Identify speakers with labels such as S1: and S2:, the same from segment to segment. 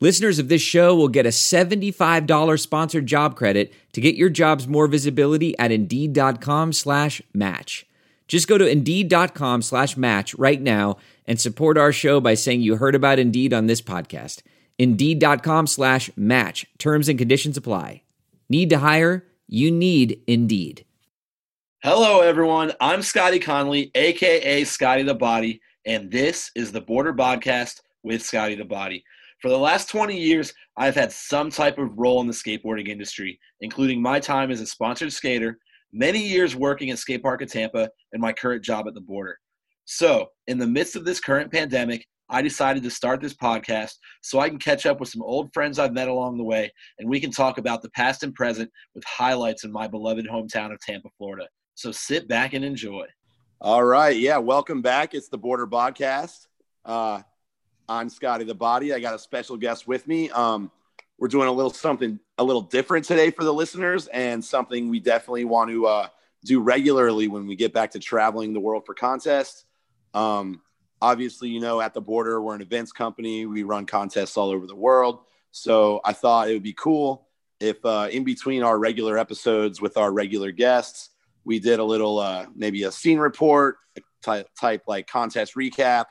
S1: Listeners of this show will get a $75 sponsored job credit to get your jobs more visibility at Indeed.com slash match. Just go to Indeed.com slash match right now and support our show by saying you heard about Indeed on this podcast. Indeed.com slash match. Terms and conditions apply. Need to hire? You need Indeed.
S2: Hello, everyone. I'm Scotty Conley, aka Scotty the Body, and this is the Boardr Podcast with Scotty the Body. For the last 20 years, I've had some type of role in the skateboarding industry, including my time as a sponsored skater, many years working at Skate Park of Tampa, and my current job at the Boardr. So, in the midst of this current pandemic, I decided to start this podcast so I can catch up with some old friends I've met along the way, and we can talk about the past and present with highlights in my beloved hometown of Tampa, Florida. So sit back and enjoy.
S3: All right. Yeah. Welcome back. It's the Boardr Podcast. Uh, I'm Scotty the Body. I got a special guest with me. Um, we're doing a little something a little different today for the listeners and something we definitely want to uh, do regularly when we get back to traveling the world for contests. Um, obviously, you know, at the Boardr, we're an events company. We run contests all over the world. So I thought it would be cool if uh, in between our regular episodes with our regular guests, we did a little uh, maybe a scene report type like contest recap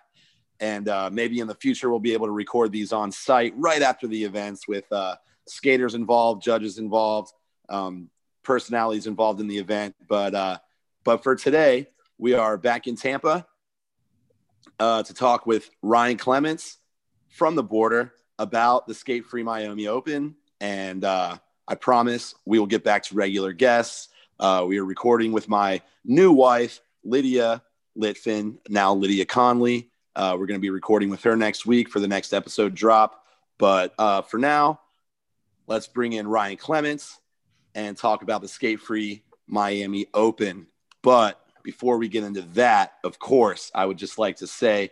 S3: and uh, maybe in the future we'll be able to record these on site right after the events with uh, skaters involved judges involved um, personalities involved in the event. But uh, but for today we are back in tampa uh, to talk with ryan clements from the boardr about the skate free miami open. And uh, i promise we will get back to regular guests. Uh, we are recording with my new wife, Lydia Litfin, now Lydia Conley. Uh, we're going to be recording with her next week for the next episode drop. But uh, for now, let's bring in Ryan Clements and talk about the skate free Miami Open. But before we get into that, of course, I would just like to say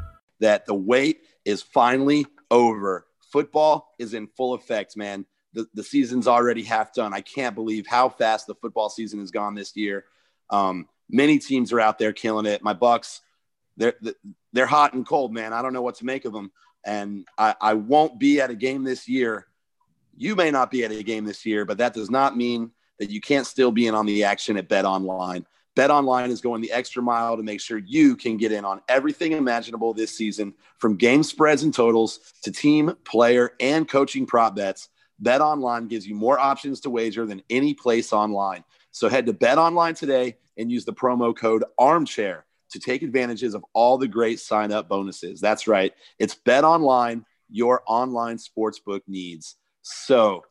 S3: that the wait is finally over. Football is in full effect, man. The, the season's already half done. I can't believe how fast the football season has gone this year. Um, many teams are out there killing it. My Bucs, they're they're hot and cold, man. I don't know what to make of them, and I, I won't be at a game this year. You may not be at a game this year, but that does not mean that you can't still be in on the action at Bet Online. Bet Online is going the extra mile to make sure you can get in on everything imaginable this season, from game spreads and totals to team, player, and coaching prop bets. Bet Online gives you more options to wager than any place online. So head to Bet Online today and use the promo code Armchair to take advantages of all the great sign up bonuses. That's right. It's Bet Online, your online sportsbook needs. So,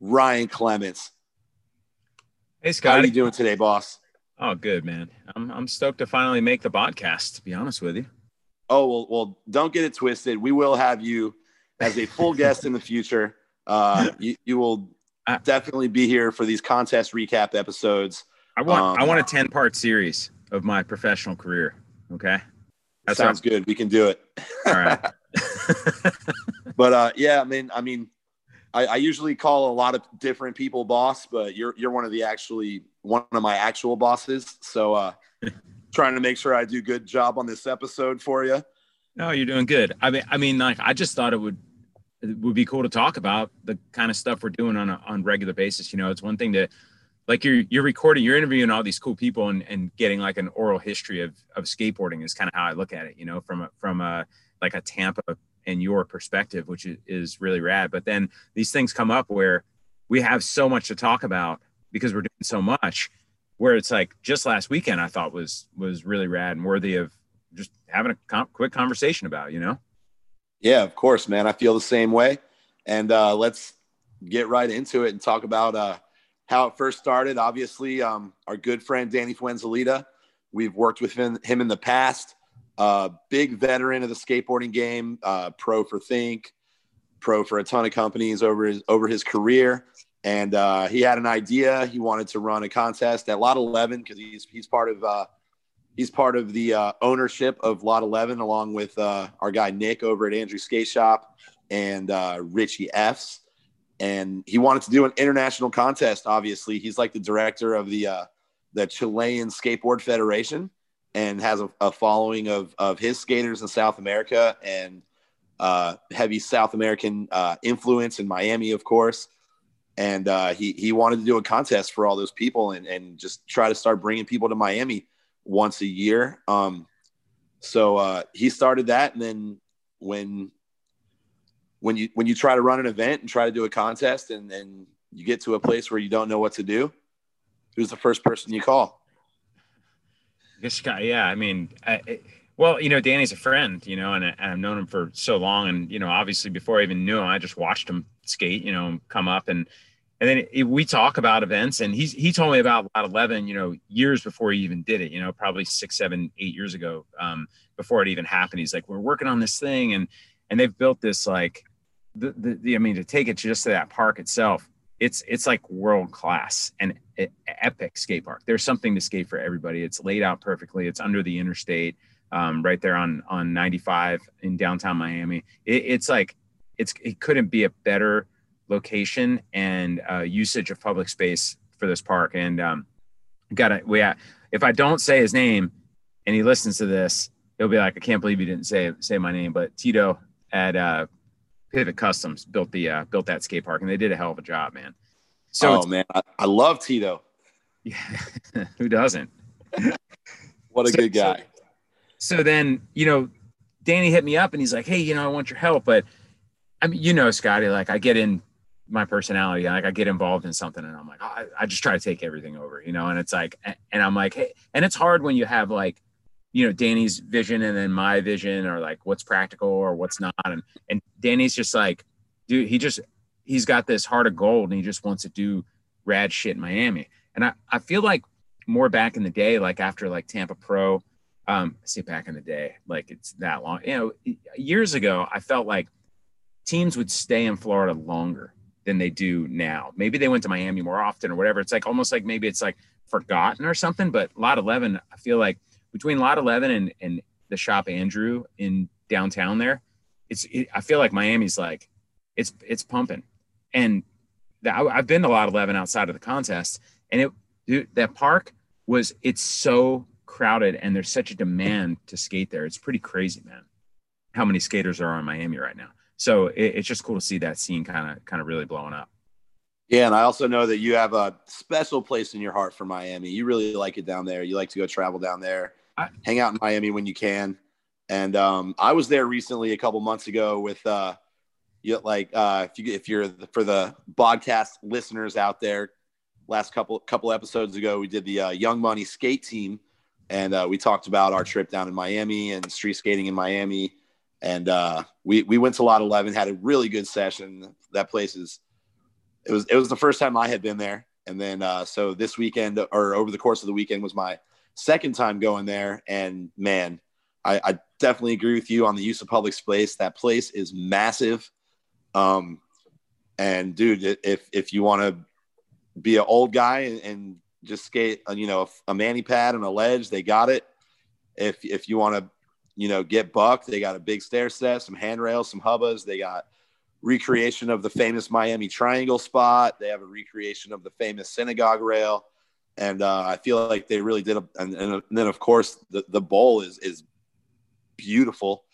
S3: Ryan Clements.
S4: Hey, Scott.
S3: How are you doing today, boss?
S4: Oh, good man. I'm I'm stoked to finally make the podcast. To be honest with you.
S3: Oh well, well, don't get it twisted. We will have you as a full guest in the future. Uh, you, you will definitely be here for these contest recap episodes.
S4: I want um, I want a ten part series of my professional career. Okay,
S3: that sounds good. We can do it.
S4: All right.
S3: but uh, yeah, I mean, I mean, I, I usually call a lot of different people boss, but you're you're one of the actually one of my actual bosses. So uh, trying to make sure I do good job on this episode for you.
S4: No, you're doing good. I mean, I mean, like I just thought it would it would be cool to talk about the kind of stuff we're doing on a on regular basis. You know, it's one thing to like you're you're recording, you're interviewing all these cool people and, and getting like an oral history of of skateboarding is kind of how I look at it. You know, from a from a like a Tampa and your perspective, which is, is really rad. But then these things come up where we have so much to talk about because we're doing so much where it's like just last weekend I thought was was really rad and worthy of just having a com- quick conversation about, you know?
S3: Yeah, of course, man. I feel the same way. And uh, let's get right into it and talk about uh, how it first started. Obviously, um, our good friend Danny Fuenzalida, we've worked with him, him in the past. Uh, big veteran of the skateboarding game, uh, pro for Think, pro for a ton of companies over his over his career. And uh, he had an idea. He wanted to run a contest at Lot 11 because he's he's part of uh, he's part of the uh, ownership of Lot 11 along with uh, our guy Nick over at Andrew Skate Shop and uh, Richie F's. And he wanted to do an international contest. Obviously, he's like the director of the uh, the Chilean Skateboard Federation and has a, a following of of his skaters in South America and heavy South American influence in Miami, of course. And uh, he he wanted to do a contest for all those people and and just try to start bringing people to Miami once a year. Um, so uh, he started that, and then when when you when you try to run an event and try to do a contest, and then you get to a place where you don't know what to do, who's the first person you call?
S4: This guy, yeah. I mean, I, well, you know, Danny's a friend, you know, and, and I've known him for so long, and you know, obviously before I even knew him, I just watched him skate, you know, come up. And and then it, we talk about events and he's he told me about lot 11 you know years before he even did it you know probably six seven eight years ago um, before it even happened. He's like we're working on this thing. And and they've built this like the, the, the i mean to take it just to that park itself it's it's like world class and epic skate park. There's something to skate for everybody. It's laid out perfectly. It's under the interstate um, right there on on 95 in downtown miami. It, it's like it's it couldn't be a better location and uh, usage of public space for this park. And um, got it. We if I don't say his name and he listens to this, he'll be like, I can't believe you didn't say say my name. But Tito at uh, Pivot Customs built the uh, built that skate park, and they did a hell of a job, man.
S3: So oh man, I, I love Tito.
S4: Yeah, who doesn't?
S3: what a so, good guy.
S4: So, so then you know, Danny hit me up and he's like, "Hey, you know, I want your help, but I mean, you know, Scotty, like I get in my personality. Like I get involved in something and I'm like, oh, I, I, just try to take everything over, you know? And it's like, and I'm like, hey, and it's hard when you have like, you know, Danny's vision and then my vision or like what's practical or what's not. And, and Danny's just like, dude, he just, he's got this heart of gold and he just wants to do rad shit in Miami. And I, I feel like more back in the day, like after like Tampa Pro, um, I say back in the day, like it's that long, you know, years ago, I felt like teams would stay in Florida longer than they do now. Maybe they went to Miami more often or whatever. It's like almost like maybe it's like forgotten or something. But Lot 11, I feel like between Lot 11 and, and the shop Andrew in downtown there, it's it, I feel like Miami's like it's it's pumping. And the, I, have been to Lot 11 outside of the contest, and it dude, that park was it's so crowded, and there's such a demand to skate there. It's pretty crazy, man. How many skaters are on Miami right now? So it, it's just cool to see that scene kind of kind of really blowing up.
S3: Yeah, and I also know that you have a special place in your heart for Miami. You really like it down there. You like to go travel down there, I, hang out in Miami when you can. And um, I was there recently, a couple months ago, with uh, you like uh, if you if you're the, for the podcast listeners out there, last couple couple episodes ago, we did the uh, Young Money Skate Team, and uh, we talked about our trip down in Miami and street skating in Miami and uh, we we went to Lot 11, had a really good session. That place is it was it was the first time I had been there, and then uh, so this weekend or over the course of the weekend was my second time going there, and man, I, I definitely agree with you on the use of public space. That place is massive, um, and dude, if if you want to be an old guy and, and just skate, uh, you know, a mani pad and a ledge, they got it. If if you want to you know, get bucked. They got a big stair set, some handrails, some hubbas. They got recreation of the famous Miami Triangle spot. They have a recreation of the famous synagogue rail. And uh, I feel like they really did. A, and, and, then, of course, the, the bowl is is beautiful.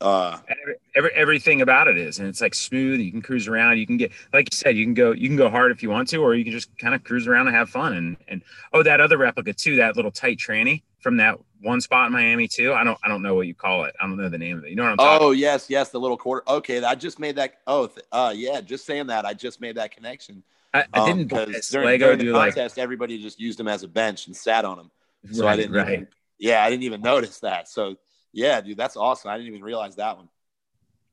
S4: Uh, every, every, everything about it is, and it's like smooth. You can cruise around. You can get, like you said, you can go, you can go hard if you want to, or you can just kind of cruise around and have fun. And and oh, that other replica too, that little tight tranny from that one spot in Miami too. I don't I don't know what you call it. I don't know the name of it. You know what I'm talking?
S3: Oh yes, yes, the little quarter. Okay, I just made that. Oh, uh, yeah, just saying that. I just made that connection.
S4: I, I
S3: Um,
S4: didn't
S3: because
S4: because
S3: during, during the
S4: do like
S3: contest, everybody just used him as a bench and sat on him. So I didn't
S4: right.
S3: even, yeah, I didn't even notice that. So yeah, dude, that's awesome. I didn't even realize that one.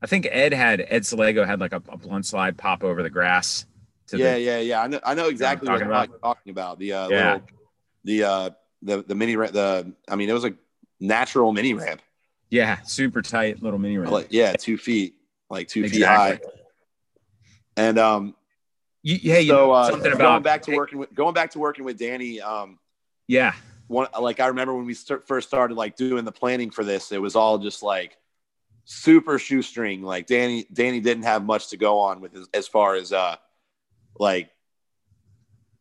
S4: I think Ed had Ed Salego had like a, a blunt slide pop over the grass. To
S3: yeah,
S4: the,
S3: yeah, yeah. I know, I know exactly what
S4: talking
S3: you're talking about. The uh,
S4: Yeah.
S3: little, the uh, the the mini ramp. The I mean, it was a natural mini ramp.
S4: yeah, super tight little mini ramp.
S3: Like yeah, two feet, like two feet high. And um,
S4: You, yeah, you
S3: so
S4: know,
S3: uh,
S4: something
S3: going back to working with going back to working with Danny. Um,
S4: Yeah,
S3: one like I remember when we start, first started like doing the planning for this, it was all just like super shoestring. Like Danny, Danny didn't have much to go on with as, as far as uh, like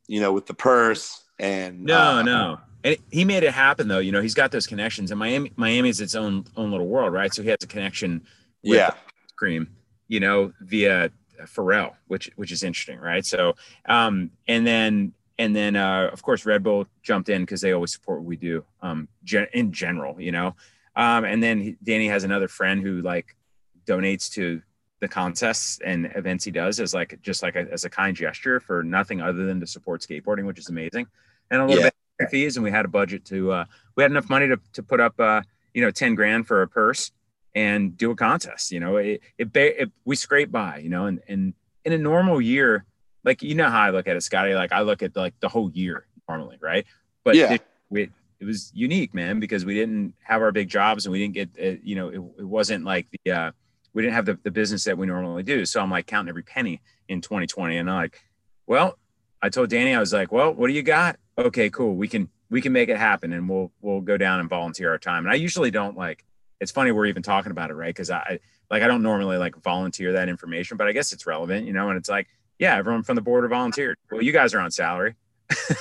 S3: you know, with the purse and
S4: no,
S3: uh,
S4: no. And he made it happen though. You know, he's got those connections, and Miami, Miami is its own own little world, right? So he has a connection with
S3: yeah,
S4: cream, you know, via Pharrell, which which is interesting, right? So, um, and then and then uh, of course Red Bull jumped in because they always support what we do, um, gen- in general, you know. Um, and then he, Danny has another friend who like donates to the contests and events he does as like just like a, as a kind gesture for nothing other than to support skateboarding, which is amazing. And a little
S3: Yeah.
S4: bit fees, and we had a budget to uh, we had enough money to to put up uh, you know ten grand for a purse and do a contest. You know, it, it, it we scrape by. You know, and and in a normal year, like you know how I look at it, Scotty. Like I look at like the whole year normally, right? But
S3: Yeah.
S4: it, we, it was unique, man, because we didn't have our big jobs and we didn't get, uh, you know, it, it wasn't like the uh, we didn't have the, the business that we normally do. So I'm like counting every penny in 2020, and I'm like, well, I told Danny, I was like, well, what do you got? Okay, cool. We can we can make it happen, and we'll we'll go down and volunteer our time. And I usually don't like. It's funny we're even talking about it, right? Because I like I don't normally like volunteer that information, but I guess it's relevant, you know. And it's like, yeah, everyone from the Boardr volunteered. Well, you guys are on salary,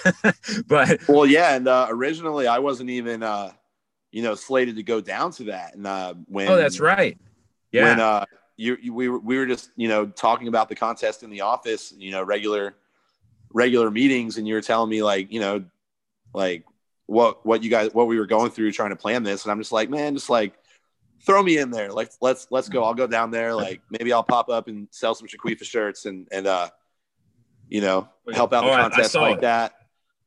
S4: but
S3: Well, yeah, and uh, originally I wasn't even uh, you know slated to go down to that, and uh, when
S4: oh, that's right. Yeah,
S3: when uh you, you we were we were just you know talking about the contest in the office you know regular regular meetings and you were telling me like you know like what what you guys what we were going through trying to plan this and i'm just like man just like throw me in there like let's let's go i'll go down there like maybe i'll pop up and sell some Shaquifa shirts and and uh you know help out the
S4: Oh, I- I
S3: contest like
S4: it.
S3: that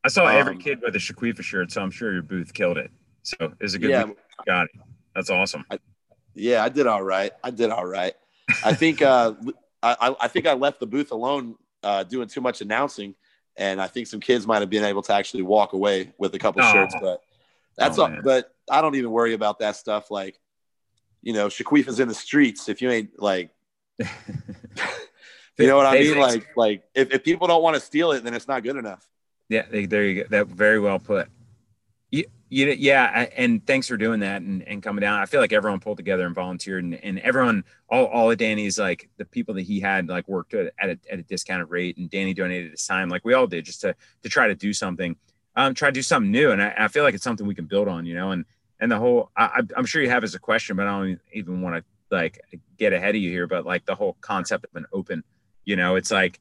S4: I saw every
S3: um,
S4: kid with a Shaquifa shirt, so I'm sure your booth killed it. So it was a good
S3: yeah.
S4: Got it. That's awesome.
S3: Yeah, I did all right. I did all right. I think uh, I, I think I left the booth alone uh, doing too much announcing, and I think some kids might have been able to actually walk away with a couple
S4: Oh.
S3: shirts. But that's
S4: Oh,
S3: all.
S4: man.
S3: But I don't even worry about that stuff. Like, you know, Shaquifa's in the streets. If you ain't like, you know what I mean? Like, like if, if people don't want to steal it, then it's not good enough.
S4: Yeah, there you go. That very well put. You, yeah, and thanks for doing that and, and coming down. I feel like everyone pulled together and volunteered, and, and everyone, all, all of Danny's like the people that he had like worked at, at a, at a discounted rate, and Danny donated his time, like we all did, just to to try to do something, um, try to do something new, and I, I feel like it's something we can build on, you know, and and the whole, I- I'm sure you have as a question, but I don't even want to like get ahead of you here, but like the whole concept of an open, you know, it's like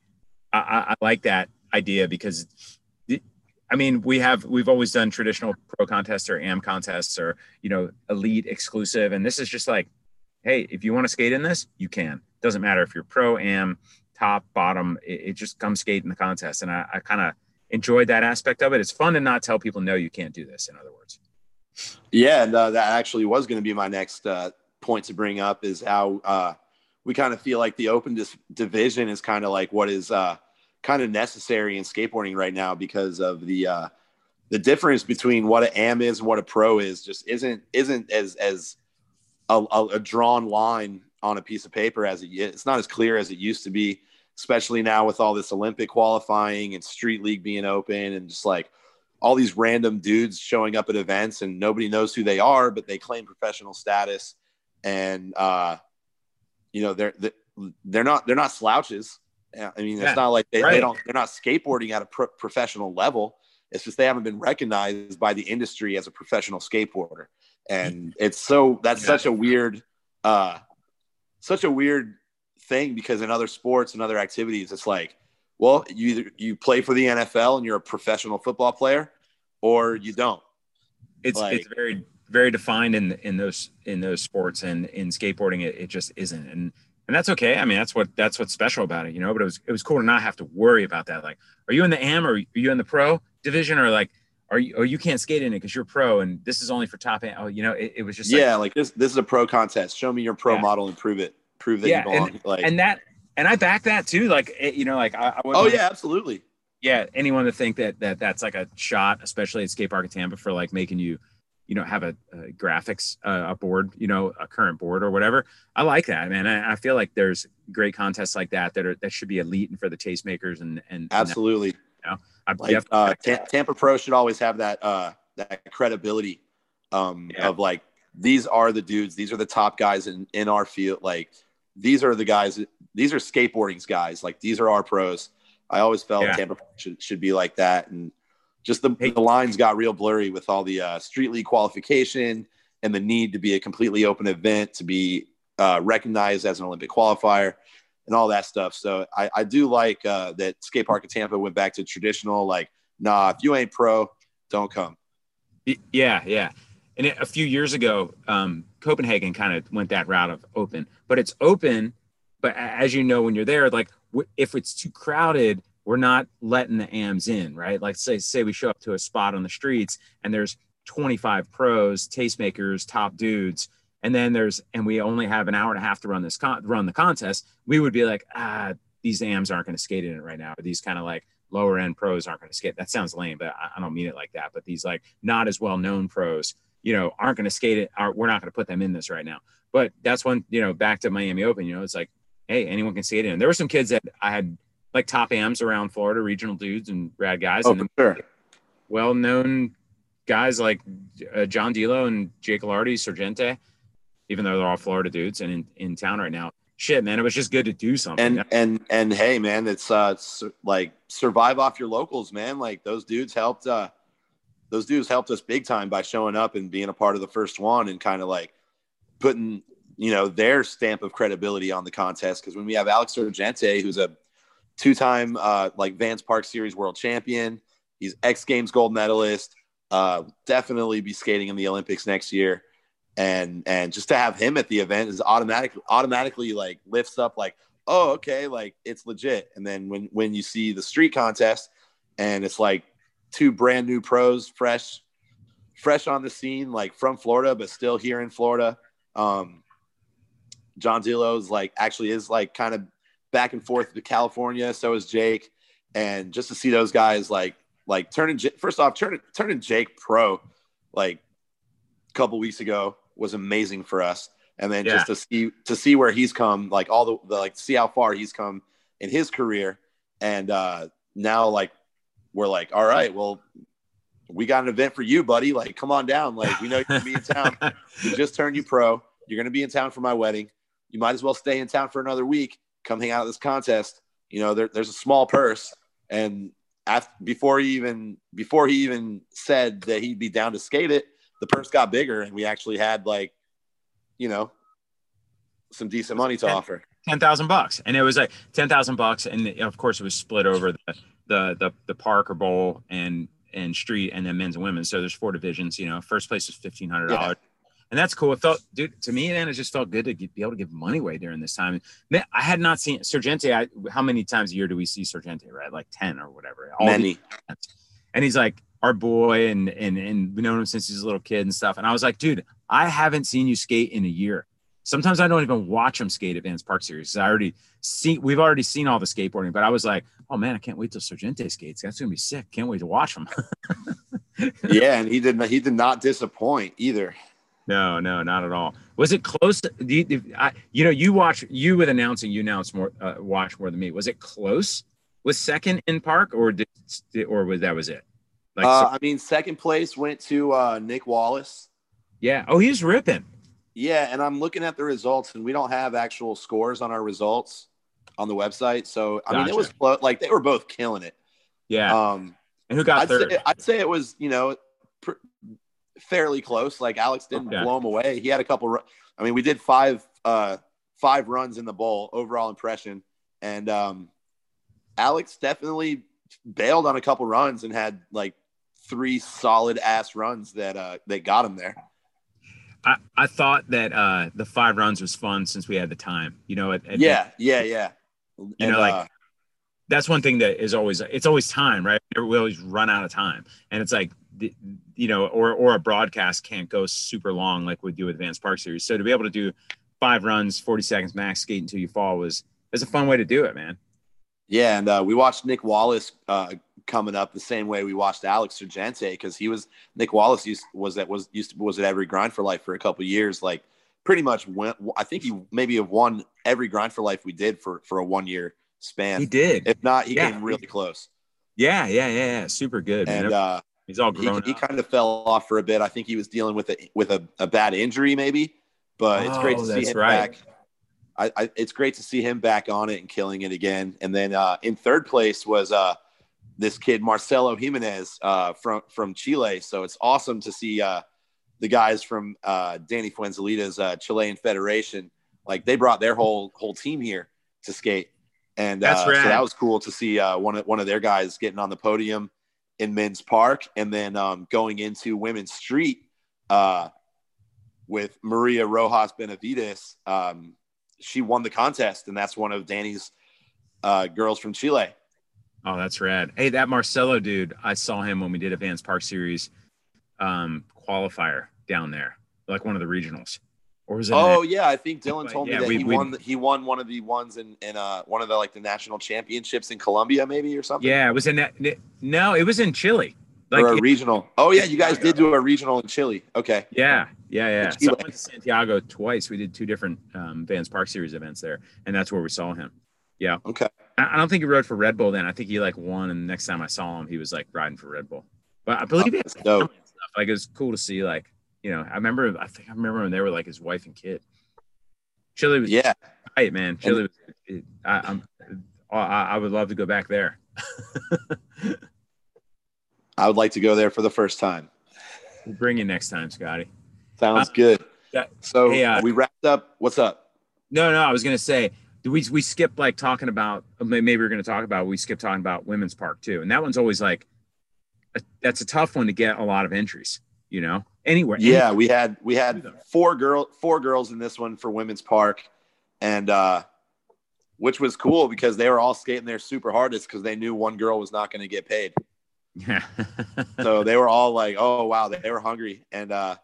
S4: I, I, I like that idea because I mean, we have we've always done traditional pro contests or am contests or you know elite exclusive, and this is just like, hey, if you want to skate in this, you can. Doesn't matter if you're pro, am, top, bottom. It, it just come skate in the contest, and I, I kind of enjoyed that aspect of it. It's fun to not tell people no, you can't do this. In other words,
S3: Yeah, and uh, that actually was going to be my next uh, point to bring up is how uh, we kind of feel like the open dis- division is kind of like what is uh, kind of necessary in skateboarding right now because of the uh, the difference between what an am is and what a pro is just isn't isn't as as a, a, drawn line on a piece of paper as it it's not as clear as it used to be especially now with all this olympic qualifying and street league being open and just like all these random dudes showing up at events and nobody knows who they are, but they claim professional status. And, uh, you know, they're, they're not, they're not slouches. I mean,
S4: Yeah,
S3: it's not like they, they don't, they're not skateboarding at a pro- professional level. It's just they haven't been recognized by the industry as a professional skateboarder. And it's so, that's
S4: Yeah.
S3: such a weird, uh, such a weird thing because in other sports and other activities, it's like, well, you either you play for the NFL and you're a professional football player, or you don't.
S4: it's
S3: Like-
S4: it's very very defined in in those in those sports and in skateboarding it, it just isn't and and that's okay. I mean, that's what that's what's special about it, you know. But it was it was cool to not have to worry about that. Like, are you in the am or are you in the pro division or like are you or you can't skate in it because you're pro and this is only for top end. Oh, you know, it, it was just
S3: yeah, like, like, this this is a pro contest. Show me your pro yeah. model and prove it. Prove that
S4: yeah,
S3: you belong.
S4: And,
S3: like
S4: and that and I back that too. Like it, you know, like I, I
S3: oh yeah, absolutely.
S4: Yeah, anyone to think that that that's like a shot, especially at Skate Park in Tampa, for like making you you know have a, a graphics uh, a board you know a current board or whatever i like that man I, I, feel like there's great contests like that that are that should be elite and for the tastemakers and and
S3: absolutely
S4: and that, you know I,
S3: like, uh, tampa pro should always have that uh that credibility um yeah. of like these are the dudes these are the top guys in in our field like these are the guys these are skateboarding's guys like these are our pros i always felt yeah. tampa should, should be like that and just the, the lines got real blurry with all the uh, street league qualification and the need to be a completely open event to be uh, recognized as an Olympic qualifier and all that stuff. So I, I do like uh, that Skate Park of Tampa went back to traditional, like, nah, if you ain't pro, don't come.
S4: Yeah, yeah. And a few years ago, um, Copenhagen kind of went that route of open, but it's open. But as you know, when you're there, like if it's too crowded, we're not letting the AMs in, right? Like say say we show up to a spot on the streets and there's 25 pros, tastemakers, top dudes, and then there's and we only have an hour and a half to run this con- run the contest. We would be like, ah, these AMs aren't going to skate in it right now. Or these kind of like lower end pros aren't going to skate. That sounds lame, but I, I don't mean it like that. But these like not as well known pros, you know, aren't going to skate it. Are, we're not going to put them in this right now. But that's when you know back to Miami Open. You know, it's like, hey, anyone can skate in. There were some kids that I had like top AMs around Florida, regional dudes and rad guys.
S3: Oh,
S4: and
S3: sure.
S4: Well known guys like uh, John Dilo and Jake Ilardi, Sorgente, even though they're all Florida dudes and in, in town right now. Shit, man, it was just good to do something.
S3: And and and hey, man, it's uh it's like survive off your locals, man. Like those dudes helped. uh Those dudes helped us big time by showing up and being a part of the first one and kind of like putting you know their stamp of credibility on the contest. Because when we have Alex Sorgente, who's a two-time uh, like Vans Park Series world champion. He's X Games gold medalist. Uh, definitely be skating in the Olympics next year, and and just to have him at the event is automatically automatically like lifts up like oh okay like it's legit. And then when when you see the street contest and it's like two brand new pros fresh fresh on the scene like from Florida but still here in Florida. Um, John Dilo's like actually is like kind of back and forth to California. So is Jake, and just to see those guys like like turning first off turning turning Jake pro like a couple weeks ago was amazing for us. And then yeah. just to see to see where he's come, like all the, the like see how far he's come in his career, and uh, now like we're like, all right, well, we got an event for you, buddy. Like, come on down. Like, we know you're gonna be in town. we just turned you pro. You're gonna be in town for my wedding. You might as well stay in town for another week come hang out at this contest. You know, there, there's a small purse. And after, before he even before he even said that he'd be down to skate it, the purse got bigger, and we actually had like, you know, some decent money to 10, offer.
S4: Ten thousand bucks, and it was like ten thousand bucks, and of course it was split over the the the, the park or bowl and and street, and then men's and women's. So there's four divisions. You know, first place was fifteen hundred dollars. Yeah and that's cool. It felt, dude, to me, man, it just felt good to get, be able to give money away during this time. Man, I had not seen Sorgente. I, how many times a year do we see Sorgente? Right, like ten or whatever.
S3: All Many.
S4: And he's like our boy, and and and we known him since he's a little kid and stuff. And I was like, dude, I haven't seen you skate in a year. Sometimes I don't even watch him skate at Vans Park Series. I already see we've already seen all the skateboarding, but I was like, oh man, I can't wait till Sorgente skates. That's gonna be sick. Can't wait to watch him.
S3: yeah, and he did he did not disappoint either.
S4: No, no, not at all. Was it close? You, I, you know, you watch you with announcing. You announce more, uh, watch more than me. Was it close? Was second in park, or did, or was that was it?
S3: Like, uh, so, I mean, second place went to uh, Nick Wallace.
S4: Yeah. Oh, he's ripping.
S3: Yeah, and I'm looking at the results, and we don't have actual scores on our results on the website. So I gotcha. mean, it was like they were both killing it.
S4: Yeah.
S3: Um,
S4: and who got
S3: I'd
S4: third?
S3: Say, I'd say it was you know pr- fairly close. Like Alex didn't okay. blow him away. He had a couple. I mean, we did five uh, five runs in the bowl overall impression, and um, Alex definitely bailed on a couple runs and had like three solid ass runs that uh, that got him there.
S4: I, I thought that uh, the five runs was fun since we had the time. You know, at, at
S3: Yeah, yeah, yeah.
S4: You
S3: And,
S4: know, like
S3: uh,
S4: that's one thing that is always it's always time, right? We always run out of time, and it's like the- you know, or or a broadcast can't go super long like we do with Advanced Park Series. So to be able to do five runs, forty seconds max, skate until you fall was is a fun way to do it, man.
S3: Yeah, and uh, we watched Nick Wallace uh, coming up the same way we watched Alex Sorgente because he was Nick Wallace used was that was used to, was at every grind for life for a couple years. Like pretty much went. I think he maybe have won every grind for life we did for for a one year span.
S4: He did,
S3: If not, he
S4: Yeah.
S3: came really close.
S4: yeah, yeah, yeah, yeah. super good. Man.
S3: And uh,
S4: He's all
S3: he,
S4: grown
S3: he
S4: up.
S3: kind of fell off for a bit. I think he was dealing with a with a, a bad injury maybe, but it's great to
S4: Oh,
S3: see him
S4: right.
S3: back. I, I, it's great to see him back on it and killing it again. And then uh, in third place was uh, this kid Marcelo Jimenez uh, from from Chile. So it's awesome to see uh, the guys from uh, Danny Fuenzalida's uh, Chilean Federation. Like they brought their whole whole team here to skate, and
S4: That's
S3: uh, so that was cool to see uh, one of one of their guys getting on the podium in men's park, and then um, going into women's street uh, with Maria Rojas Benavides. Um, she won the contest, and that's one of Danny's uh, girls from Chile.
S4: Oh, that's rad. Hey, that Marcelo dude, I saw him when we did a Advanced Park Series um, qualifier down there, like one of the regionals. Or was it?
S3: Oh yeah, I think Dylan told
S4: yeah,
S3: me that
S4: we-
S3: he won. He won one of the ones in in uh, one of the like the national championships in Colombia, maybe or something.
S4: yeah, it was in that. No, it was in Chile. Like,
S3: or a regional. Oh yeah, you guys did do a regional in Chile. Okay.
S4: yeah, yeah, yeah. So. I went to Santiago twice. We did two different um, Advanced Park Series events there, and that's where we saw him. Yeah.
S3: Okay.
S4: I I don't think he rode for Red Bull then. I think he like won, and the next time I saw him, he was like riding for Red Bull. But I believe he had. Like it was cool to see. Like you know, I remember. I think I remember when they were like his wife and kid. Chile was
S3: Yeah.
S4: right, man. Chile was. It, I, I'm. I, I would love to go back there.
S3: I would like to go there for the first time.
S4: We'll bring you next time, Scotty.
S3: Sounds
S4: Uh,
S3: good.
S4: that-
S3: So
S4: hey, uh,
S3: we wrapped up. What's up?
S4: No, no, I was gonna say we we skipped like talking about maybe we're gonna talk about we skipped talking about women's park too, and that one's always like a, that's a tough one to get a lot of entries. You know, anywhere.
S3: Yeah, we had we had four girl four girls in this one for women's park, and uh, which was cool because they were all skating their super hardest because they knew one girl was not going to get paid.
S4: Yeah.
S3: so they were all like, "Oh wow," they were hungry, and uh,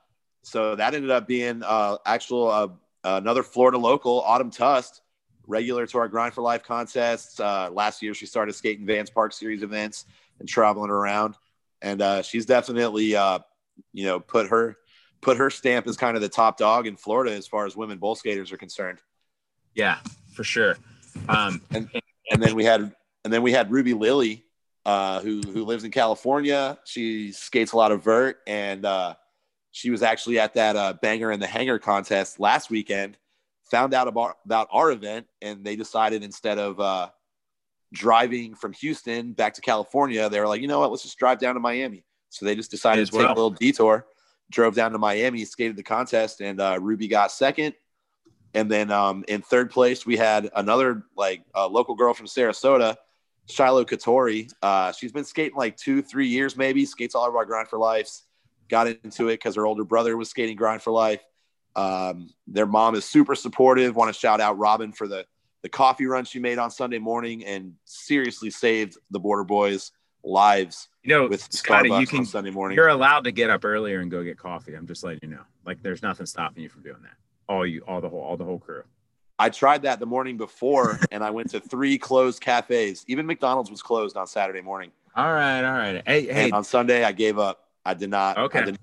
S3: so that ended up being uh, actual uh, another Florida local, Autumn Tust, regular to our Grind for Life contests. Uh, last year, she started skating Vans Park Series events and traveling around, and uh, she's definitely, uh, you know, put her put her stamp as kind of the top dog in Florida as far as women bowl skaters are concerned.
S4: yeah, for sure. Um,
S3: and then we had and then we had Ruby Lilly, uh, who who lives in California. She skates a lot of vert, and uh, she was actually at that uh, banger in the hanger contest last weekend. Found out about about our event, and they decided instead of uh, driving from Houston back to California, they were like, you know what, let's just drive down to Miami. So they just decided
S4: As
S3: to take
S4: well.
S3: a little detour, drove down to Miami, skated the contest, and uh, Ruby got second. And then um, in third place, we had another like uh, local girl from Sarasota, Shiloh Katori. Uh, she's been skating like two, three years maybe. Skates all over our Grind for Life. Got into it because her older brother was skating Grind for Life. Um, their mom is super supportive. Want to shout out Robin for the the coffee run she made on Sunday morning and seriously saved the Boardr Boys' lives
S4: you know,
S3: with
S4: Scotty,
S3: Starbucks
S4: you can
S3: Sunday morning.
S4: you're allowed to get up earlier and go get coffee. I'm just letting you know. Like, there's nothing stopping you from doing that. All you, all the whole, all the whole crew.
S3: I tried that the morning before, and I went to three closed cafes. Even McDonald's was closed on Saturday morning.
S4: All right, all right. Hey, hey,
S3: And on Sunday, I gave up. I did not.
S4: Okay.
S3: Did,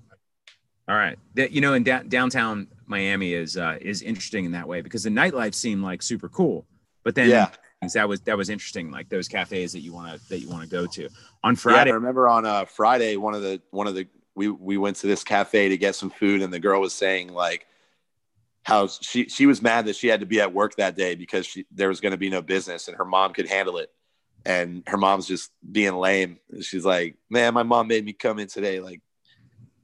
S4: All right. That you know, in da- downtown Miami is uh, is interesting in that way because the nightlife seemed like super cool, but then
S3: Yeah.
S4: That was that was interesting. Like those cafes that you want to that you want to go to on
S3: Yeah,
S4: Friday.
S3: I remember on uh, Friday, one of the one of the we we went to this cafe to get some food, and the girl was saying like how she she was mad that she had to be at work that day because she there was going to be no business, and her mom could handle it, and her mom's just being lame. She's like, "Man, my mom made me come in today. Like,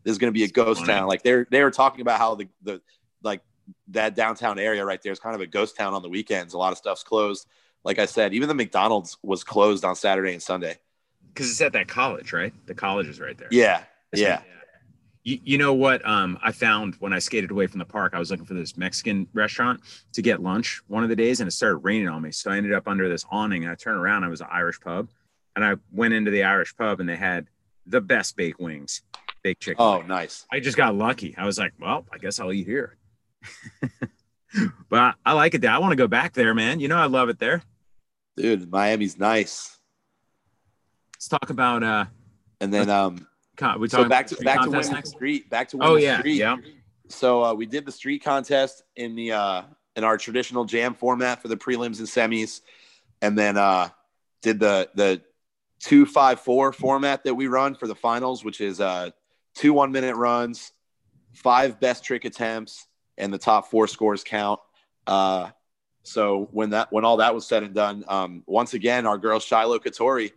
S3: this is going to be a ghost town." Like they're they were talking about how the the like that downtown area right there is kind of a ghost town on the weekends. A lot of stuff's closed. Like I said, even the McDonald's was closed on Saturday and Sunday.
S4: because it's at that college, right? The college is right there.
S3: Yeah, yeah.
S4: You, you know what? Um, I found when I skated away from the park, I was looking for this Mexican restaurant to get lunch one of the days, and it started raining on me. So I ended up under this awning, and I turned around. I was an Irish pub, and I went into the Irish pub, and they had the best baked wings, baked chicken.
S3: Oh,
S4: wings.
S3: nice.
S4: I just got lucky. I was like, well, I guess I'll eat here. but I, I like it there. I want to go back there, man. You know, I love it there.
S3: Dude, Miami's nice.
S4: Let's talk about uh,
S3: And then um
S4: con- we
S3: so back to back to winning
S4: next?
S3: street. Back to winning
S4: Oh yeah,
S3: street.
S4: yeah.
S3: So uh, we did the street contest in the uh, in our traditional jam format for the prelims and semis, and then uh, did the the two five four format that we run for the finals, which is uh, two one minute runs, five best trick attempts, and the top four scores count. Uh, so when that when all that was said and done, um, once again, our girl Shiloh Katori,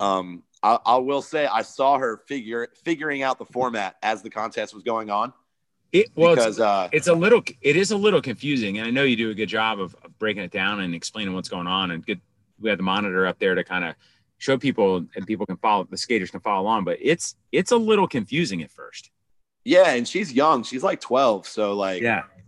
S3: um, I, I will say I saw her figure figuring out the format as the contest was going on
S4: It, well, it's-
S3: uh,
S4: it's a little it is a little confusing and i know you do a good job of, of breaking it down and explaining what's going on and good we have the monitor up there to kind of show people and people can follow the skaters can follow along but it's it's a little confusing at first
S3: Yeah, and she's young. She's like 12. So like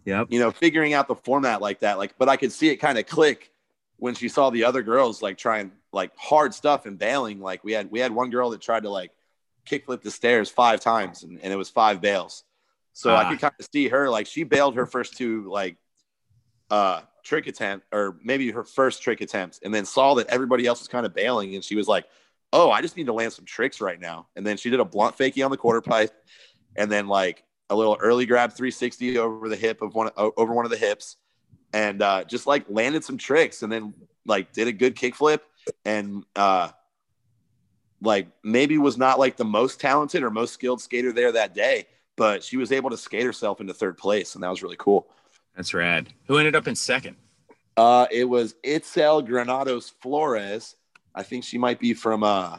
S4: yep
S3: you know, figuring out the format like that, like but I could see it kind of click when she saw the other girls like trying like hard stuff and bailing. Like we had we had one girl that tried to like kickflip the stairs five times and, and it was five bails. So I
S4: Ah.
S3: could kind of see her like she bailed her first two like uh trick attempt or maybe her first trick attempt and then saw that everybody else was kind of bailing and she was like, Oh, I just need to land some tricks right now. And then she did a blunt fakie on the quarter pipe and then like a little early grab 360 over the hip of one over one of the hips and uh, just like landed some tricks and then like did a good kickflip and uh, like maybe was not like the most talented or most skilled skater there that day but she was able to skate herself into third place and that was really cool.
S4: That's rad. Who ended up in second?
S3: Uh, it was itzel granados flores. I think she might be from uh,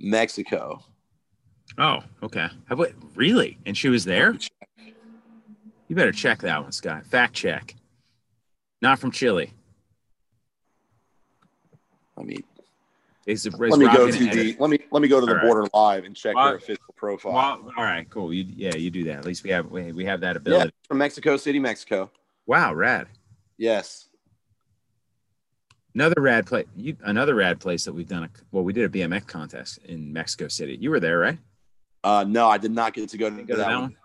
S3: mexico
S4: oh okay How about, really and she was there you better check that one scott fact check not from chile
S3: let me
S4: is, is
S3: let me go to
S4: edit?
S3: the let me let me go to the
S4: All right.
S3: border live and check
S4: Well-
S3: her official profile
S4: Well, all right, cool. You, yeah, you do that. At least we have we, we have that
S3: yeah
S4: ability.
S3: from mexico city mexico
S4: Wow, rad.
S3: yes
S4: Another rad place. You another rad place that we've done. A, well, we did a BMX contest in Mexico City. You were there, right?
S3: Uh, no, I did not get to go to,
S4: Go
S3: that,
S4: that
S3: one.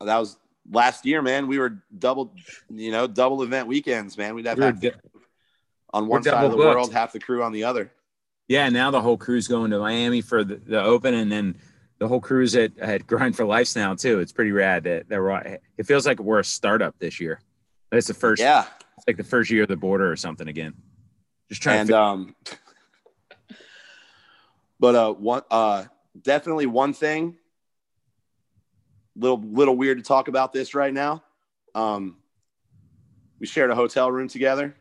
S3: That was last year, man. We were double, you know, double event weekends, man. We'd have
S4: We di-
S3: on one side of the
S4: booked.
S3: world, half the crew on the other.
S4: Yeah. Now the whole crew's going to Miami for the, the Open, and then the whole crew's at, at Grind for Life now too. It's pretty rad that that we're. It feels like we're a startup this year. It's the first.
S3: Yeah,
S4: It's like the first year of the Boardr or something again. Just trying
S3: and
S4: to.
S3: um, but uh, one uh, definitely one thing. Little little weird to talk about this right now. Um, we shared a hotel room together.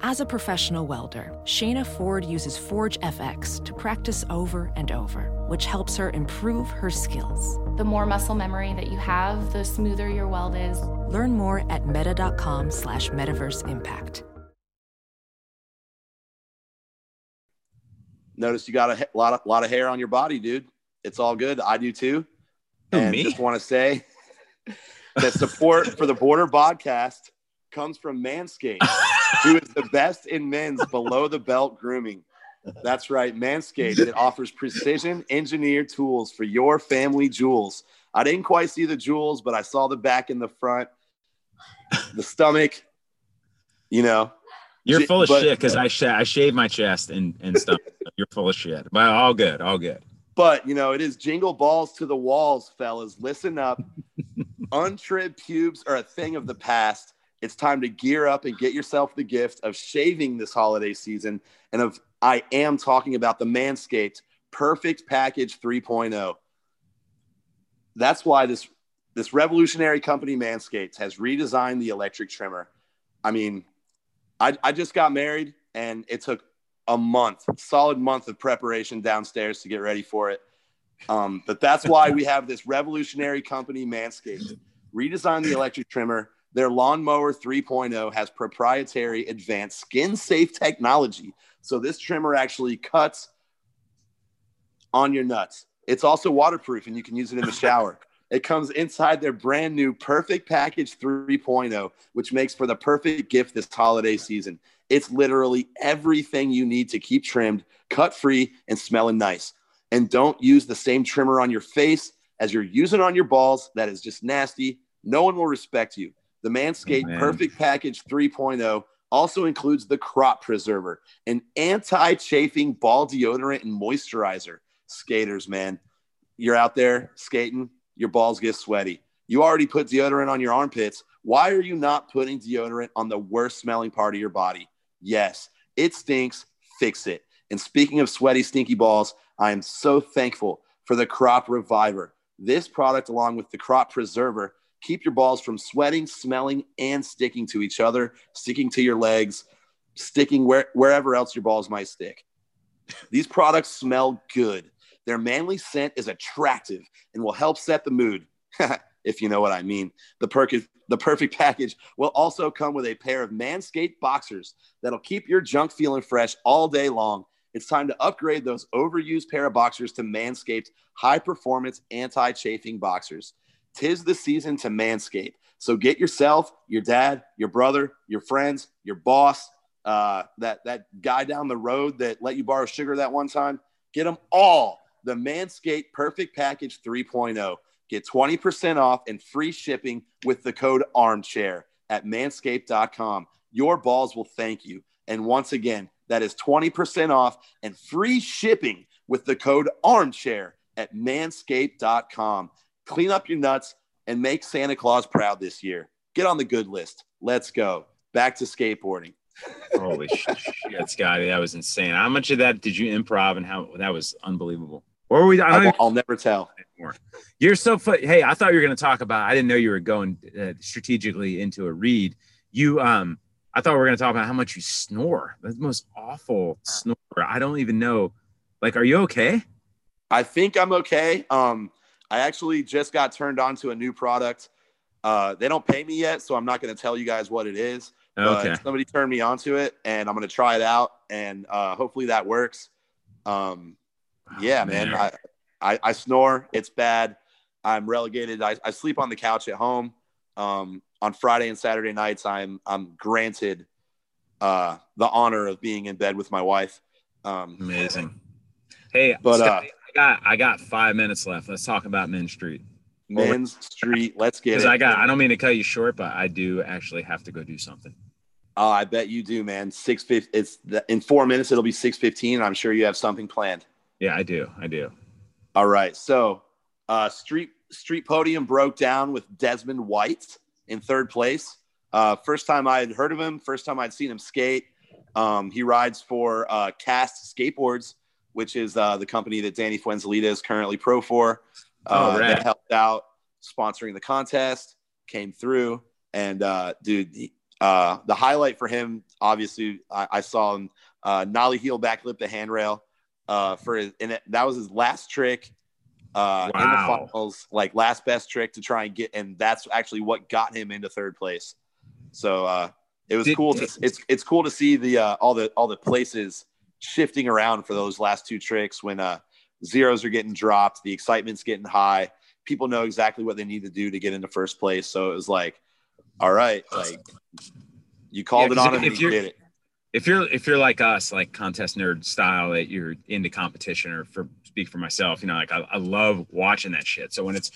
S5: As a professional welder, Shayna Ford uses Forge FX to practice over and over, which helps her improve her skills.
S6: The more muscle memory that you have, the smoother your weld is.
S5: Learn more at meta.com slash metaverse impact.
S3: Notice you got a lot of lot of hair on your body, dude. It's all good. I do too. And
S4: me?
S3: just want to say that support for the Boardr podcast comes from Manscaped, who is the best in men's below the belt grooming. That's right, Manscaped. It offers precision engineered tools for your family jewels. I didn't quite see the jewels, but I saw the back and the front, the stomach. You know,
S4: You're full of
S3: but-
S4: shit because I sh- I shave my chest and and stuff. You're full of shit. But all good, all good.
S3: But you know, it is jingle balls to the walls, fellas. Listen up. Untrimmed pubes are a thing of the past. It's time to gear up and get yourself the gift of shaving this holiday season. And of I am talking about the Manscaped Perfect Package 3.0. That's why this this revolutionary company Manscaped has redesigned the electric trimmer. I mean, I, I just got married and it took a month, solid month of preparation downstairs to get ready for it. Um, but that's why we have this revolutionary company, Manscaped, redesign the electric trimmer. Their lawnmower 3.0 has proprietary advanced skin safe technology. So this trimmer actually cuts on your nuts. It's also waterproof and you can use it in the shower. It comes inside their brand new Perfect Package 3.0, which makes for the perfect gift this holiday season. It's literally everything you need to keep trimmed, cut free, and smelling nice. And don't use the same trimmer on your face as you're using on your balls. That is just nasty. No one will respect you. The Manscaped
S4: man.
S3: Perfect Package 3.0 also includes the Crop Preserver, an anti chafing ball deodorant and moisturizer. Skaters, man, you're out there skating, your balls get sweaty. You already put deodorant on your armpits. Why are you not putting deodorant on the worst smelling part of your body? Yes, it stinks. Fix it. And speaking of sweaty, stinky balls, I am so thankful for the Crop Reviver. This product, along with the Crop Preserver, keep your balls from sweating, smelling, and sticking to each other, sticking to your legs, sticking where, wherever else your balls might stick. These products smell good. Their manly scent is attractive and will help set the mood, if you know what I mean. The, perk- the perfect package will also come with a pair of Manscaped boxers that'll keep your junk feeling fresh all day long. It's time to upgrade those overused pair of boxers to Manscaped high performance anti chafing boxers. Tis the season to Manscape. So get yourself, your dad, your brother, your friends, your boss, uh, that that guy down the road that let you borrow sugar that one time. Get them all. The Manscaped Perfect Package 3.0. Get 20% off and free shipping with the code armchair at manscaped.com. Your balls will thank you. And once again, that is 20% off and free shipping with the code armchair at manscaped.com. Clean up your nuts and make Santa Claus proud this year. Get on the good list. Let's go. Back to skateboarding.
S4: Holy shit, Scotty, that was insane. How much of that did you improv and how that was unbelievable? Or were we? I
S3: will,
S4: even,
S3: I'll never tell.
S4: anymore. You're so fu- Hey, I thought you were going to talk about. I didn't know you were going uh, strategically into a read. You, um, I thought we were going to talk about how much you snore. That's the most awful snore. I don't even know. Like, are you okay?
S3: I think I'm okay. Um, I actually just got turned on to a new product. Uh, they don't pay me yet, so I'm not going to tell you guys what it is.
S4: Okay.
S3: somebody turned me onto it, and I'm going to try it out, and uh, hopefully that works. Um, yeah,
S4: Oh,
S3: man. I, I, I snore. It's bad. I'm relegated. I, I sleep on the couch at home. Um, on Friday and Saturday nights, I'm I'm granted uh, the honor of being in bed with my wife. Um,
S4: Amazing. Hey,
S3: But, uh,
S4: I got I got five minutes left. Let's talk about Main Street.
S3: men's street. Let's get
S4: Because
S3: it.
S4: I got I don't mean to cut you short, but I do actually have to go do something.
S3: Oh, I bet you do, man. Six fifty. It's the, in four minutes. It'll be six fifteen. I'm sure you have something planned.
S4: Yeah, I do. I do.
S3: All right. So, uh, street street podium broke down with Desmond White in third place. Uh, first time I had heard of him. First time I'd seen him skate. Um, he rides for uh, Cast Skateboards, which is uh, the company that Danny Fuenzalida is currently pro for. Uh,
S4: Oh, rad.
S3: they helped out sponsoring the contest, came through, and uh, dude, he- uh, the highlight for him, obviously, I, I saw him uh, nollie heel backflip the handrail uh, for his, and it, that was his last trick uh, in the finals, like last best trick to try and get, and that's actually what got him into third place. So uh, it was
S4: Did-
S3: cool. To, it's it's cool to see the uh, all the all the places shifting around for those last two tricks when uh, zeros are getting dropped, the excitement's getting high. People know exactly what they need to do to get into first place. So it was like, all right, like you called
S4: Yeah,
S3: it on
S4: if-
S3: him,
S4: if
S3: you
S4: you're-
S3: did it.
S4: If you're if you're like us, like contest nerd style, that you're into competition, or for speak for myself, you know, like I, I love watching that shit. So when it's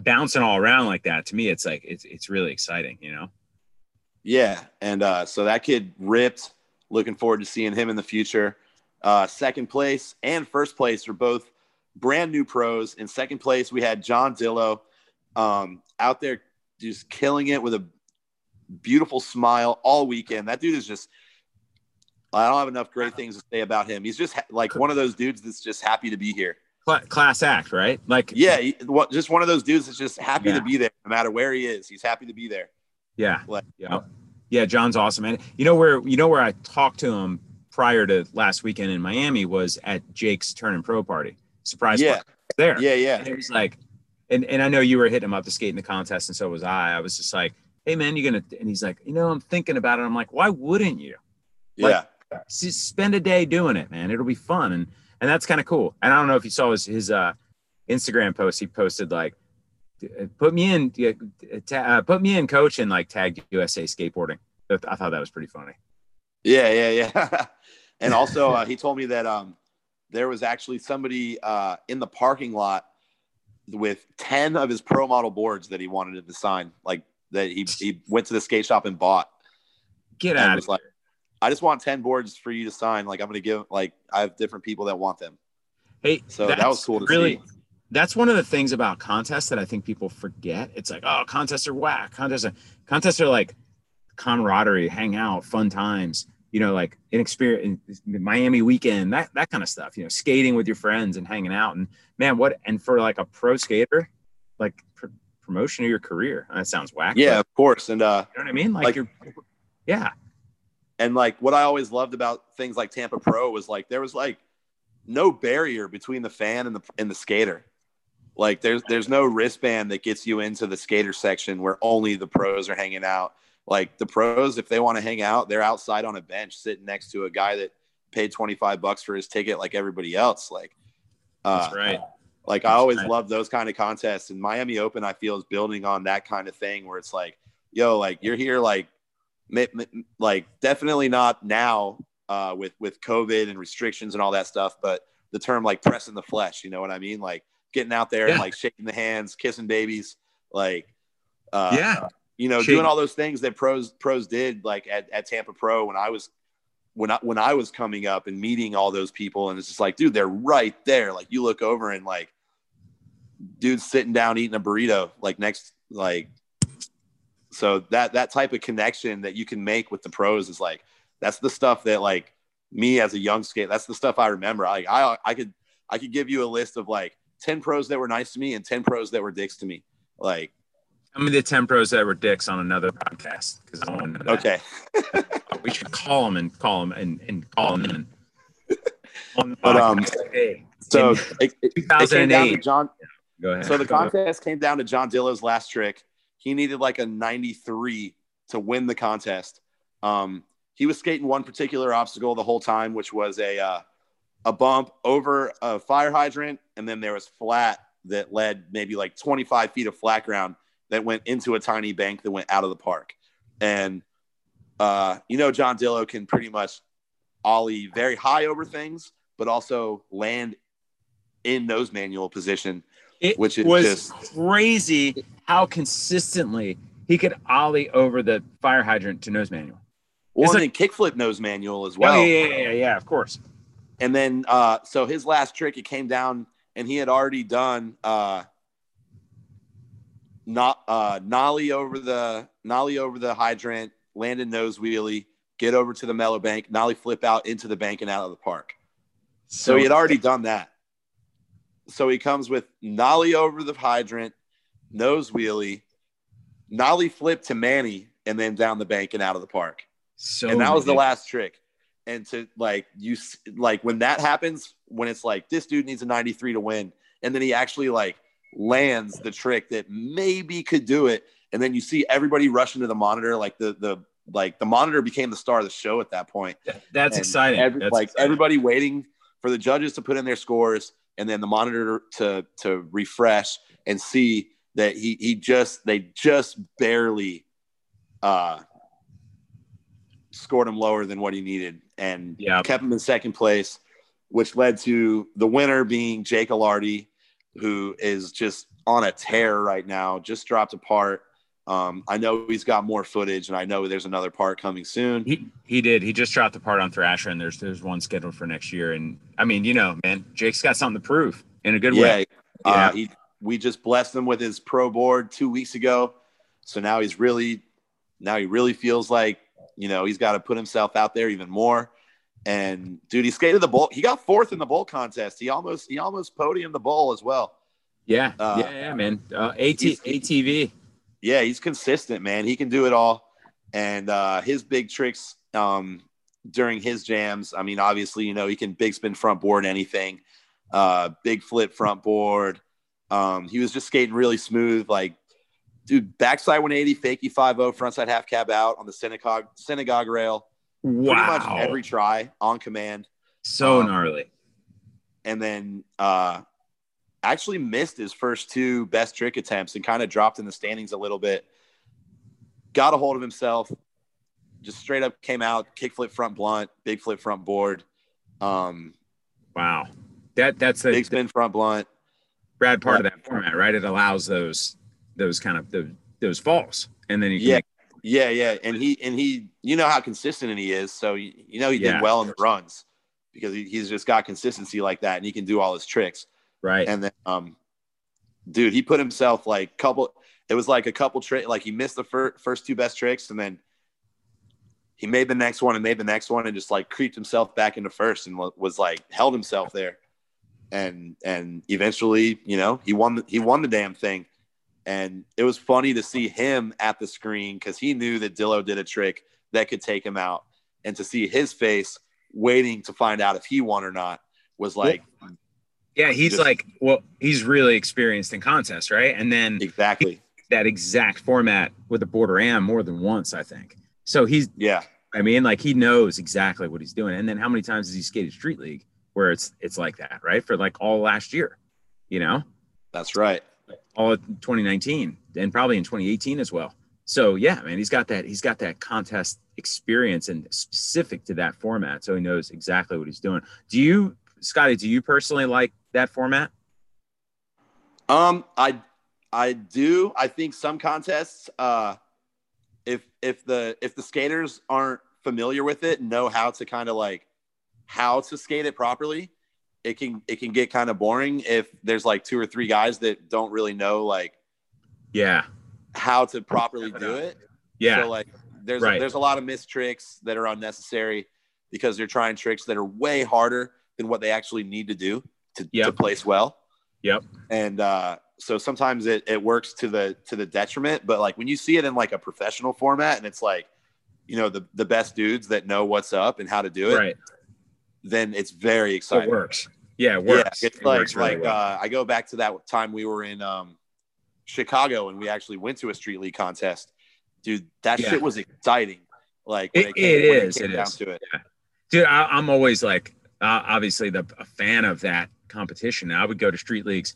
S4: bouncing all around like that, to me, it's like it's it's really exciting, you know.
S3: Yeah, and uh, so that kid ripped. Looking forward to seeing him in the future. Uh, second place and first place are both brand new pros. In second place, we had John Dilo um, out there just killing it with a beautiful smile all weekend. That dude is just. I don't have enough great things to say about him. He's just ha- like one of those dudes that's just happy to be here.
S4: Class act, right? Like
S3: Yeah, he, what, just one of those dudes that's just happy
S4: Yeah.
S3: to be there, no matter where he is. He's happy to be there.
S4: Yeah.
S3: Like,
S4: Yeah. Yeah, John's awesome. And you know where you know where I talked to him prior to last weekend in Miami was at Jake's turn and pro party. Surprise
S3: Yeah.
S4: party there.
S3: Yeah, yeah.
S4: And it was like, and, and I know you were hitting him up to skate in the contest, and so was I. I was just like, hey man, you're gonna and he's like, you know, I'm thinking about it. I'm like, why wouldn't you?
S3: Yeah.
S4: S- spend a day doing it, man. It'll be fun. And and that's kind of cool. And I don't know if you saw his his uh, Instagram post. He posted like, "Put me in, uh, put me in, coach," and like tagged USA Skateboarding. I thought that was pretty funny.
S3: Yeah, yeah, yeah. and also, uh, he told me that um, there was actually somebody uh, in the parking lot with 10 of his pro model boards that he wanted to sign like that he, he went to the skate shop and bought.
S4: Get out
S3: was like i just want 10 boards for you to sign. Like i'm gonna give like i have different people that want them.
S4: Hey
S3: so that was cool to
S4: really
S3: see.
S4: that's one of the things about contests that i think people forget. It's like oh contests are whack. Contests are contests are like camaraderie hang out fun times you know, like in experience, Miami weekend, that that kind of stuff. You know, skating with your friends and hanging out. And man, what and for like a pro skater, like pr- promotion of your career. That sounds whack.
S3: Yeah, of course. And uh,
S4: you know what I mean? Like,
S3: like
S4: you're, yeah.
S3: And like what I always loved about things like Tampa Pro was like there was like no barrier between the fan and the and the skater. Like there's there's no wristband that gets you into the skater section where only the pros are hanging out like the pros, if they want to hang out, they're outside on a bench sitting next to a guy that paid 25 bucks for his ticket like everybody else. Like,
S4: uh, that's right.
S3: Like
S4: that's
S3: I always
S4: right.
S3: love those kind of contests and Miami open, I feel is building on that kind of thing where it's like, yo, like you're here, like, like definitely not now uh, with, with COVID and restrictions and all that stuff, but the term like pressing the flesh, you know what I mean? Like getting out there
S4: Yeah.
S3: and like shaking the hands, kissing babies, like, uh,
S4: yeah.
S3: You know, doing all those things that pros pros did like at, at Tampa Pro when I was when I when I was coming up and meeting all those people and it's just like, dude, they're right there. Like you look over and like dude's sitting down eating a burrito, like next like so that that type of connection that you can make with the pros is like that's the stuff that like me as a young skate, that's the stuff I remember. Like I I could I could give you a list of like 10 pros that were nice to me and 10 pros that were dicks to me. Like
S4: Tell me the 10 pros that were dicks on another podcast because I want to know that.
S3: okay.
S4: We should call them and call them and, and call them in. The
S3: But, um,
S4: today.
S3: So
S4: In
S3: it, it, it came down to
S4: 2008.
S3: John.
S4: Go ahead.
S3: So the contest came down to John Dilo's last trick. He needed like a 93 to win the contest. Um, he was skating one particular obstacle the whole time, which was a uh, a bump over a fire hydrant, and then there was flat that led maybe like 25 feet of flat ground that went into a tiny bank that went out of the park. And uh, you know, John Dilo can pretty much ollie very high over things, but also land in nose manual position.
S4: It
S3: which is
S4: was
S3: just-
S4: crazy how consistently he could ollie over the fire hydrant to nose manual.
S3: Well,
S4: It's
S3: and then kickflip nose manual as well.
S4: oh, yeah, yeah, yeah, yeah, of course.
S3: And then, uh, so his last trick, it came down, and he had already done uh, not uh, nollie over the nollie over the hydrant, landed nose wheelie, get over to the mellow bank, nollie flip out into the bank and out of the park. So he had already done that. So he comes with nollie over the hydrant, nose wheelie, nollie flip to Manny, and then down the bank and out of the park
S4: so
S3: and that was the last trick. And to like you like when that happens, when it's like this dude needs a 93 to win, and then he actually like lands the trick that maybe could do it, and then you see everybody rushing to the monitor, like the the like the monitor became the star of the show at that point.
S4: That's
S3: And
S4: exciting.
S3: every-
S4: That's
S3: like
S4: exciting.
S3: everybody waiting for the judges to put in their scores, and then the monitor to to refresh and see that he he just they just barely uh scored him lower than what he needed and
S4: Yeah.
S3: kept him in second place, which led to the winner being Jake Ilardi, who is just on a tear right now, just dropped a part. Um, I know he's got more footage, and I know there's another part coming soon.
S4: He he did. He just dropped the part on Thrasher, and there's there's one scheduled for next year. And I mean, you know, man, Jake's got something to prove in a good
S3: yeah,
S4: way.
S3: Uh,
S4: Yeah.
S3: he, we just blessed him with his pro board two weeks ago, so now he's really, now he really feels like you know he's got to put himself out there even more. And dude, he skated the bowl. He got fourth in the bowl contest. He almost he almost podiumed the bowl as well.
S4: Yeah,
S3: Uh,
S4: yeah, yeah, man. Uh, AT, ATV.
S3: Yeah, he's consistent, man. He can do it all. And uh, his big tricks um, during his jams, I mean, obviously, you know, he can big spin front board anything, uh, big flip front board. Um, he was just skating really smooth, like, dude, backside 180, fakie 5 frontside half cab out on the synagogue synagogue rail. Pretty
S4: Wow,
S3: much every try on command.
S4: so
S3: um,
S4: gnarly.
S3: and then uh, actually missed his first two best trick attempts and kind of dropped in the standings a little bit. Got a hold of himself, just straight up came out, kickflip front blunt, big flip front board. Um,
S4: wow, that that's a
S3: big spin front blunt.
S4: Brad part of that format, right? It allows those those kind of those, those falls, and then you
S3: yeah, yeah, yeah, and he and he, you know how consistent he is, so you, you know he did well in the runs because he, he's just got consistency like that, and he can do all his tricks,
S4: right?
S3: And then, um, dude, he put himself like couple. It was like a couple trick, like he missed the fir- first two best tricks, and then he made the next one and made the next one, and just like creeped himself back into first, and was like held himself there, and and eventually, you know, he won. The, he won the damn thing and it was funny to see him at the screen because he knew that Dilo did a trick that could take him out. And to see his face waiting to find out if he won or not was like,
S4: yeah, he's just, like, well, he's really experienced in contests, right? And then
S3: exactly
S4: that exact format with the Boardr am more than once, I think. So he's,
S3: yeah,
S4: I mean, like he knows exactly what he's doing. And then how many times has he skated street league where it's, it's like that, right? For like all last year, you know?
S3: That's right
S4: all of 2019 and probably in 2018 as well. So yeah, man, he's got that he's got that contest experience and specific to that format, so he knows exactly what he's doing. Do you, Scotty? Do you personally like that format?
S3: Um, I I do. I think some contests, uh, if if the if the skaters aren't familiar with it, know how to kind of like how to skate it properly, it can it can get kind of boring if there's like two or three guys that don't really know like
S4: yeah
S3: how to properly do it.
S4: Yeah.
S3: So like there's right. a, there's a lot of missed tricks that are unnecessary because they're trying tricks that are way harder than what they actually need to do to, yep. to place well.
S4: Yep.
S3: And uh, so sometimes it, it works to the to the detriment, but like when you see it in like a professional format and it's like, you know, the the best dudes that know what's up and how to do it,
S4: right.
S3: then it's very exciting.
S4: It works. Yeah, it works.
S3: Yeah, it's
S4: it
S3: like
S4: works
S3: really like well. uh, I go back to that time we were in um, Chicago and we actually went to a street league contest. Dude, that yeah. shit was exciting. Like
S4: it, it, it is. It, it is. It. Yeah. Dude, I, am always like uh, obviously the a fan of that competition. I would go to street leagues.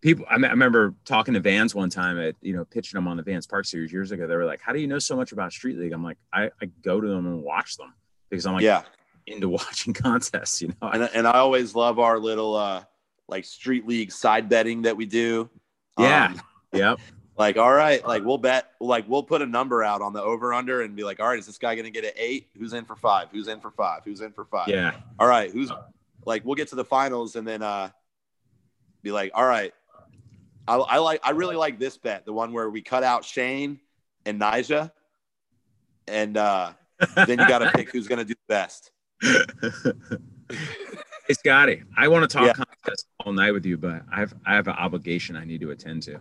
S4: People, I, I remember talking to Vans one time at you know pitching them on the Vans Park Series years ago. They were like, "How do you know so much about street league?" I'm like, I, I go to them and watch them because I'm like,
S3: yeah,
S4: into watching contests, you know.
S3: And, and I always love our little uh like street league side betting that we do.
S4: Yeah. Um, yep.
S3: Like, all right, like we'll bet, like we'll put a number out on the over under and be like, all right, is this guy going to get an eight? Who's in for five? Who's in for five? Who's in for five?
S4: Yeah.
S3: All right. Who's like, we'll get to the finals and then uh be like, all right, I, I like, I really like this bet, the one where we cut out Shane and Nyjah, and uh then you got to pick who's going to do the best
S4: hey Scotty, I want to talk yeah. contest all night with you, but I have I have an obligation I need to attend to.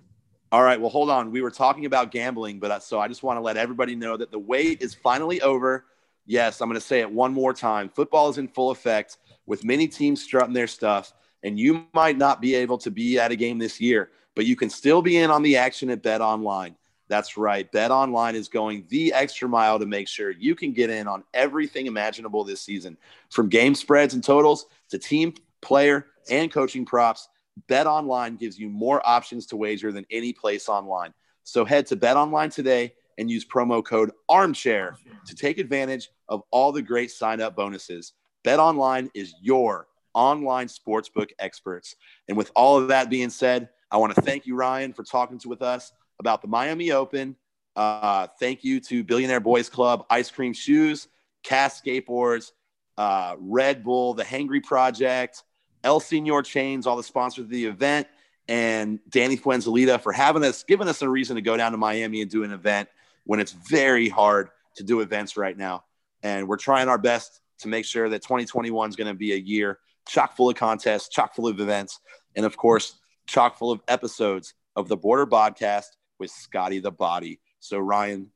S3: All right, well, hold on. We were talking about gambling, but uh, so I just want to let everybody know that the wait is finally over. Yes, I'm going to say it one more time. Football is in full effect with many teams strutting their stuff, and you might not be able to be at a game this year, but you can still be in on the action at Bet Online. That's right. Bet Online is going the extra mile to make sure you can get in on everything imaginable this season. From game spreads and totals to team, player, and coaching props, Bet Online gives you more options to wager than any place online. So head to Bet Online today and use promo code ARMCHAIR to take advantage of all the great sign up bonuses. Bet Online is your online sportsbook experts. And with all of that being said, I want to thank you, Ryan, for talking to with us about the Miami Open. Uh, thank you to Billionaire Boys Club, Ice Cream Shoes, Cast Skateboards, uh, Red Bull, the Hangry Project, El Senor Chains, all the sponsors of the event, and Danny Fuenzalida for having us, giving us a reason to go down to Miami and do an event when it's very hard to do events right now. And we're trying our best to make sure that 2021 is going to be a year chock full of contests, chock full of events, and of course, chock full of episodes of the Boardr Podcast with Scotty the Body. So, Ryan,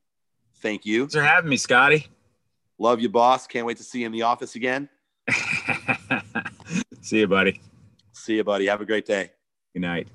S3: thank you.
S4: Thanks for having me, Scotty.
S3: Love you, boss. Can't wait to see you in the office again.
S4: see you, buddy.
S3: See you, buddy. Have a great day.
S4: Good night.